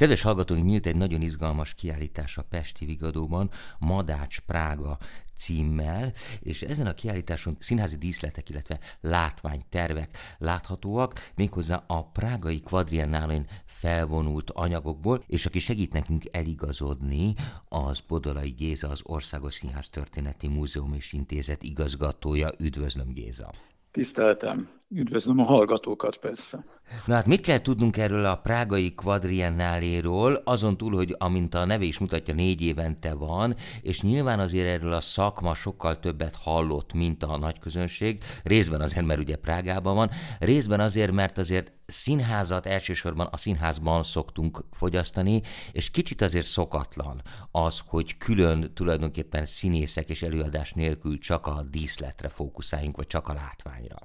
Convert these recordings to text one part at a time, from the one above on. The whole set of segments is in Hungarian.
Kedves hallgatóink, nyílt egy nagyon izgalmas kiállítás a Pesti Vigadóban, Madács Prága címmel, és ezen a kiállításon színházi díszletek, illetve látványtervek láthatóak, méghozzá a prágai kvadriennálén felvonult anyagokból, és aki segít nekünk eligazodni, az Bodolai Géza, az Országos Színház Történeti Múzeum és Intézet igazgatója. Üdvözlöm Géza! Tiszteltem! Üdvözlöm a hallgatókat persze. Na hát mit kell tudnunk erről a prágai kvadriennáléról, azon túl, hogy amint a neve is mutatja, négy évente van, és nyilván azért erről a szakma sokkal többet hallott, mint a nagy közönség, részben azért, mert ugye Prágában van, részben azért, mert azért színházat elsősorban a színházban szoktunk fogyasztani, és kicsit azért szokatlan az, hogy külön tulajdonképpen színészek és előadás nélkül csak a díszletre fókuszáljunk, vagy csak a látványra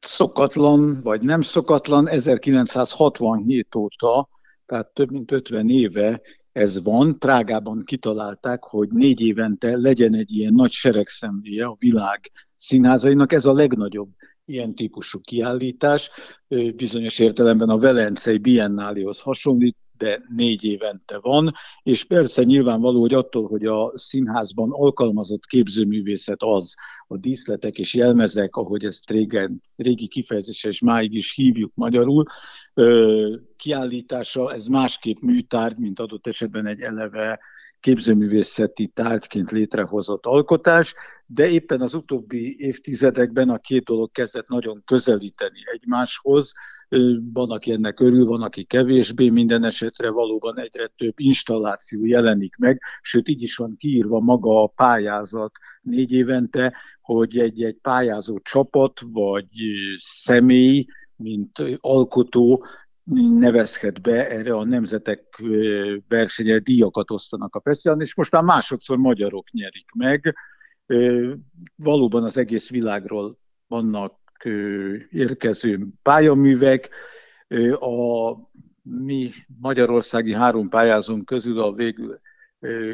szokatlan, vagy nem szokatlan, 1967 óta, tehát több mint 50 éve ez van. Prágában kitalálták, hogy négy évente legyen egy ilyen nagy seregszemléje a világ színházainak. Ez a legnagyobb ilyen típusú kiállítás. Bizonyos értelemben a Velencei Biennálihoz hasonlít, de négy évente van, és persze nyilvánvaló, hogy attól, hogy a színházban alkalmazott képzőművészet az, a díszletek és jelmezek, ahogy ezt régen, régi kifejezése és máig is hívjuk magyarul, kiállítása, ez másképp műtárgy, mint adott esetben egy eleve képzőművészeti tárgyként létrehozott alkotás, de éppen az utóbbi évtizedekben a két dolog kezdett nagyon közelíteni egymáshoz, van, aki ennek örül, van, aki kevésbé, minden esetre valóban egyre több installáció jelenik meg, sőt így is van kiírva maga a pályázat négy évente, hogy egy-egy pályázó csapat vagy személy, mint alkotó nevezhet be erre a nemzetek versenye, díjakat osztanak a fesztiválon, és most már másodszor magyarok nyerik meg. Valóban az egész világról vannak érkező pályaművek. A mi magyarországi három pályázónk közül a végül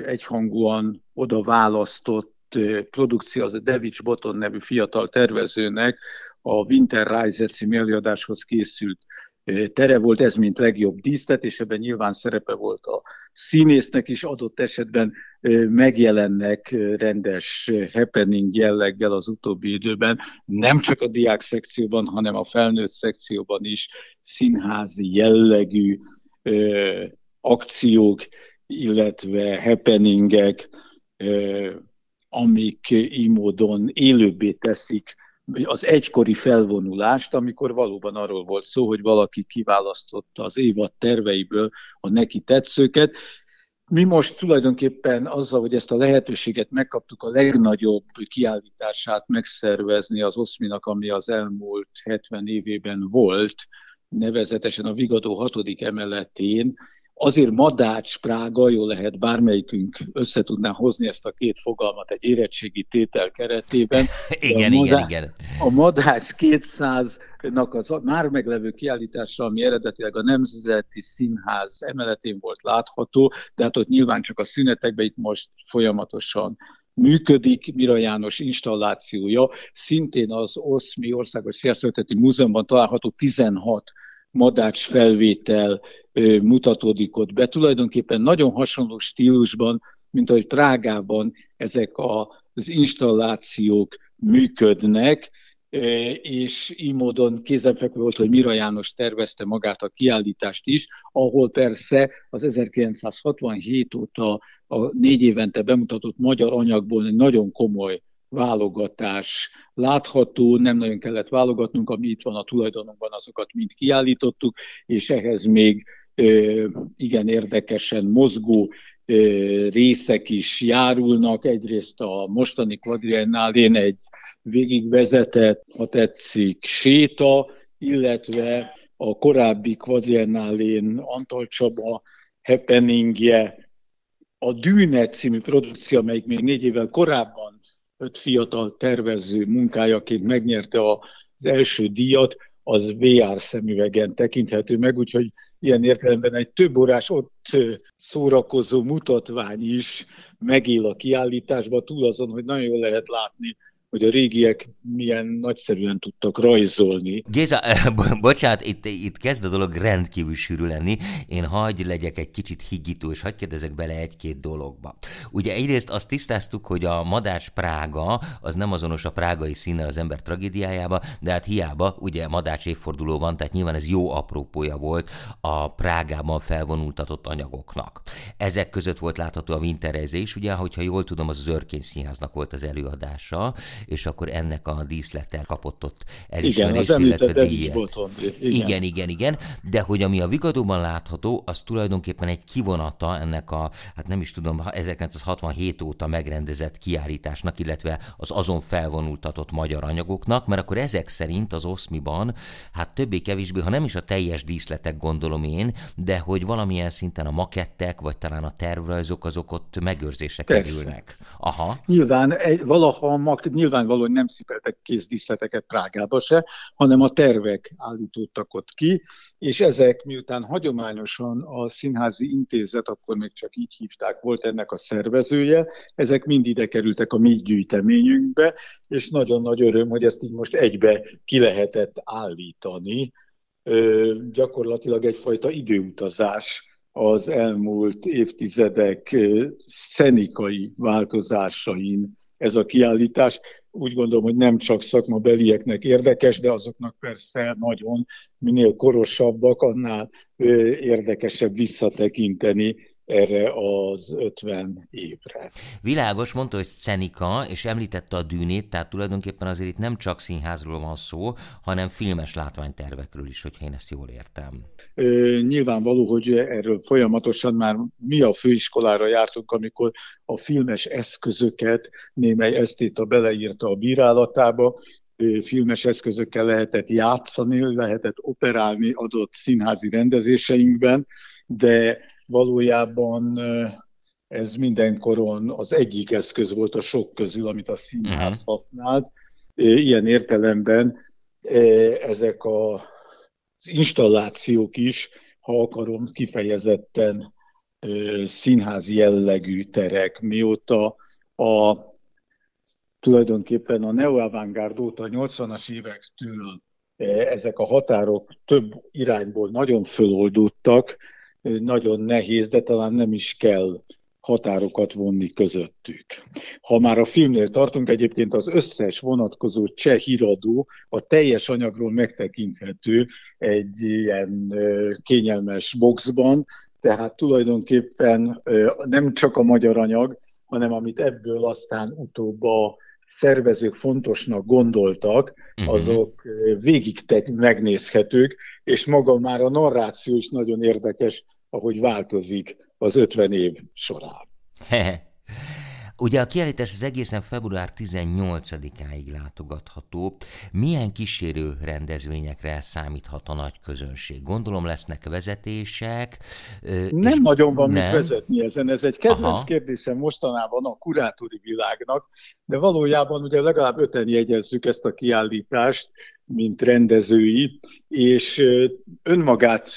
egyhangúan oda választott produkció az a Devics Boton nevű fiatal tervezőnek a Winter Rise című előadáshoz készült tere volt, ez mint legjobb díszlet, és ebben nyilván szerepe volt a színésznek is, adott esetben megjelennek rendes happening jelleggel az utóbbi időben, nem csak a diák szekcióban, hanem a felnőtt szekcióban is színházi jellegű akciók, illetve happeningek, amik így módon élőbbé teszik az egykori felvonulást, amikor valóban arról volt szó, hogy valaki kiválasztotta az évad terveiből a neki tetszőket. Mi most tulajdonképpen azzal, hogy ezt a lehetőséget megkaptuk a legnagyobb kiállítását megszervezni az oszminak, ami az elmúlt 70 évében volt, nevezetesen a Vigadó 6. emeletén, Azért Madács, Prága, jó lehet bármelyikünk össze tudná hozni ezt a két fogalmat egy érettségi tétel keretében. igen, a Madá- igen, igen. A Madács 200-nak az már meglevő kiállítása, ami eredetileg a Nemzeti Színház emeletén volt látható, de hát ott nyilván csak a szünetekben itt most folyamatosan működik, Mira János installációja, szintén az OSZMI Országos Sziasztörténeti Múzeumban található 16 madács felvétel mutatódik ott be. Tulajdonképpen nagyon hasonló stílusban, mint ahogy Prágában ezek az installációk működnek, és így módon kézenfekvő volt, hogy Mira János tervezte magát a kiállítást is, ahol persze az 1967 óta a négy évente bemutatott magyar anyagból egy nagyon komoly válogatás látható, nem nagyon kellett válogatnunk, ami itt van a tulajdonunkban, azokat mind kiállítottuk, és ehhez még igen érdekesen mozgó részek is járulnak. Egyrészt a mostani quadriennálén egy végigvezetett, ha tetszik, séta, illetve a korábbi quadriennálén Antal Csaba happeningje, a Dűne című produkció, amelyik még négy évvel korábban öt fiatal tervező munkájaként megnyerte az első díjat, az VR szemüvegen tekinthető meg, úgyhogy ilyen értelemben egy több órás ott szórakozó mutatvány is megél a kiállításban, túl azon, hogy nagyon jól lehet látni hogy a régiek milyen nagyszerűen tudtak rajzolni. Géza, bocsánat, itt, itt kezd a dolog rendkívül sűrű lenni. Én hagyj legyek egy kicsit higító, és hagyj kérdezek bele egy-két dologba. Ugye egyrészt azt tisztáztuk, hogy a Madács Prága az nem azonos a prágai színnel az ember tragédiájába, de hát hiába, ugye Madács évforduló van, tehát nyilván ez jó aprópója volt a Prágában felvonultatott anyagoknak. Ezek között volt látható a Winterreise is, ugye, hogyha jól tudom, az az Örkény Színháznak volt az előadása, és akkor ennek a díszlettel kapott ott elismerést, igen, illetve díjat. Igen. igen, igen, igen, de hogy ami a Vigadóban látható, az tulajdonképpen egy kivonata ennek a, hát nem is tudom, 1967 óta megrendezett kiállításnak, illetve az azon felvonultatott magyar anyagoknak, mert akkor ezek szerint az oszmiban, hát többé-kevésbé, ha nem is a teljes díszletek gondolom én, de hogy valamilyen szinten a makettek, vagy talán a tervrajzok, azok ott megőrzésre Persze. kerülnek. Aha. Nyilván egy, valaha mak, nyilvánvalóan nem szipeltek kézdíszleteket Prágába se, hanem a tervek állítódtak ott ki, és ezek miután hagyományosan a Színházi Intézet, akkor még csak így hívták, volt ennek a szervezője, ezek mind ide kerültek a mi gyűjteményünkbe, és nagyon nagy öröm, hogy ezt így most egybe ki lehetett állítani. Gyakorlatilag egyfajta időutazás az elmúlt évtizedek szenikai változásain ez a kiállítás. Úgy gondolom, hogy nem csak szakmabelieknek érdekes, de azoknak persze nagyon, minél korosabbak, annál érdekesebb visszatekinteni erre az 50 évre. Világos, mondta, hogy szenika, és említette a dűnét, tehát tulajdonképpen azért itt nem csak színházról van szó, hanem filmes látványtervekről is, hogyha én ezt jól értem. Ö, nyilvánvaló, hogy erről folyamatosan már mi a főiskolára jártunk, amikor a filmes eszközöket némely esztéta beleírta a bírálatába, filmes eszközökkel lehetett játszani, lehetett operálni adott színházi rendezéseinkben, de valójában ez mindenkoron az egyik eszköz volt a sok közül, amit a színház uh-huh. használt. Ilyen értelemben ezek a, az installációk is, ha akarom, kifejezetten színházi jellegű terek, mióta a tulajdonképpen a neo-avantgárd óta, a 80-as évektől ezek a határok több irányból nagyon föloldódtak, nagyon nehéz, de talán nem is kell határokat vonni közöttük. Ha már a filmnél tartunk, egyébként az összes vonatkozó cseh híradó a teljes anyagról megtekinthető egy ilyen kényelmes boxban, tehát tulajdonképpen nem csak a magyar anyag, hanem amit ebből aztán utóbb a szervezők fontosnak gondoltak, mhm. azok végig megnézhetők, és maga már a narráció is nagyon érdekes, ahogy változik az 50 év során. Ugye a kiállítás az egészen február 18-áig látogatható. Milyen kísérő rendezvényekre számíthat a nagy közönség? Gondolom lesznek vezetések. Nem nagyon van nem. mit vezetni ezen. Ez egy kedvenc Aha. kérdésem mostanában a kurátori világnak, de valójában ugye legalább öten jegyezzük ezt a kiállítást, mint rendezői, és önmagát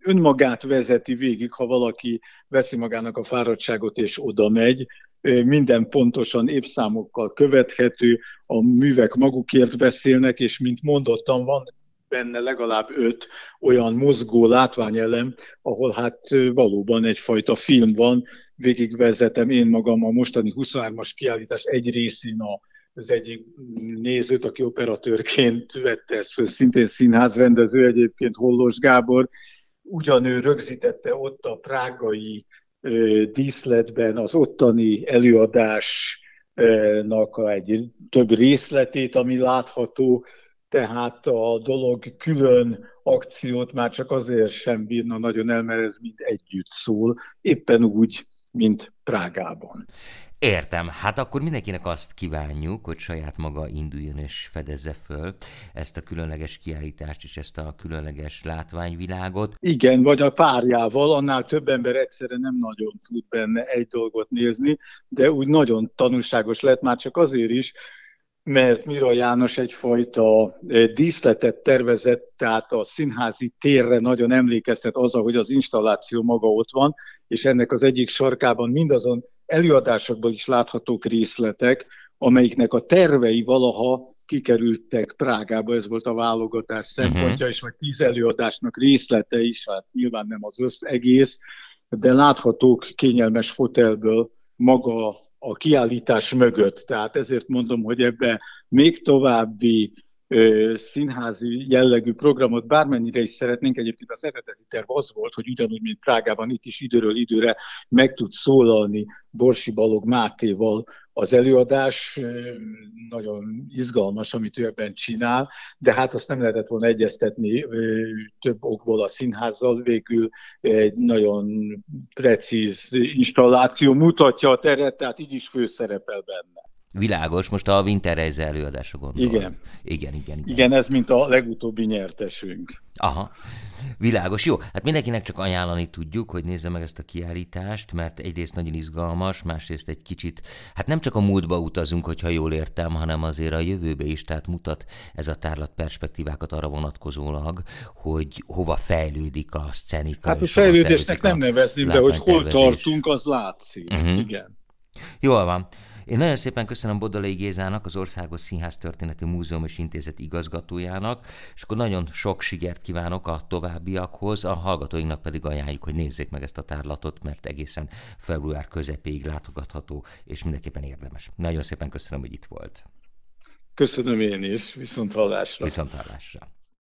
önmagát vezeti végig, ha valaki veszi magának a fáradtságot és oda megy, minden pontosan évszámokkal követhető, a művek magukért beszélnek, és mint mondottam, van benne legalább öt olyan mozgó látványelem, ahol hát valóban egyfajta film van. Végigvezetem én magam a mostani 23-as kiállítás egy részén a az egyik nézőt, aki operatőrként vette ezt föl, szintén színházrendező egyébként Hollós Gábor, ugyanő rögzítette ott a prágai díszletben az ottani előadásnak egy több részletét, ami látható, tehát a dolog külön akciót már csak azért sem bírna nagyon el, mert ez mind együtt szól, éppen úgy, mint Prágában. Értem. Hát akkor mindenkinek azt kívánjuk, hogy saját maga induljon és fedezze föl ezt a különleges kiállítást és ezt a különleges látványvilágot. Igen, vagy a párjával, annál több ember egyszerre nem nagyon tud benne egy dolgot nézni, de úgy nagyon tanulságos lett már csak azért is, mert Mira János egyfajta eh, díszletet tervezett, tehát a színházi térre nagyon emlékeztet az, hogy az installáció maga ott van, és ennek az egyik sarkában mindazon előadásokban is láthatók részletek, amelyiknek a tervei valaha kikerültek Prágába, ez volt a válogatás szempontja, uh-huh. és vagy tíz előadásnak részlete is, hát nyilván nem az össz egész, de láthatók kényelmes fotelből maga a kiállítás mögött. Tehát ezért mondom, hogy ebbe még további színházi jellegű programot bármennyire is szeretnénk. Egyébként az eredeti terv az volt, hogy ugyanúgy, mint Prágában, itt is időről időre meg tud szólalni Borsi Balog Mátéval az előadás. Nagyon izgalmas, amit ő ebben csinál, de hát azt nem lehetett volna egyeztetni több okból a színházzal. Végül egy nagyon precíz installáció mutatja a teret, tehát így is főszerepel benne. Világos, most a Winterreise előadásra gondolom. Igen. Igen, igen, igen. Igen, ez mint a legutóbbi nyertesünk. Aha. Világos, jó. Hát mindenkinek csak ajánlani tudjuk, hogy nézze meg ezt a kiállítást, mert egyrészt nagyon izgalmas, másrészt egy kicsit, hát nem csak a múltba utazunk, hogyha jól értem, hanem azért a jövőbe is, tehát mutat ez a tárlat perspektívákat arra vonatkozólag, hogy hova fejlődik a szcenika. Hát a fejlődésnek nem nevezném, de hogy hol tartunk, az látszik. Uh-huh. Igen. Jól van. Én nagyon szépen köszönöm Bodolai Gézának, az Országos Színház Történeti Múzeum és Intézet igazgatójának, és akkor nagyon sok sikert kívánok a továbbiakhoz, a hallgatóinknak pedig ajánljuk, hogy nézzék meg ezt a tárlatot, mert egészen február közepéig látogatható, és mindenképpen érdemes. Nagyon szépen köszönöm, hogy itt volt. Köszönöm én is, viszont hallásra. Viszont hallásra.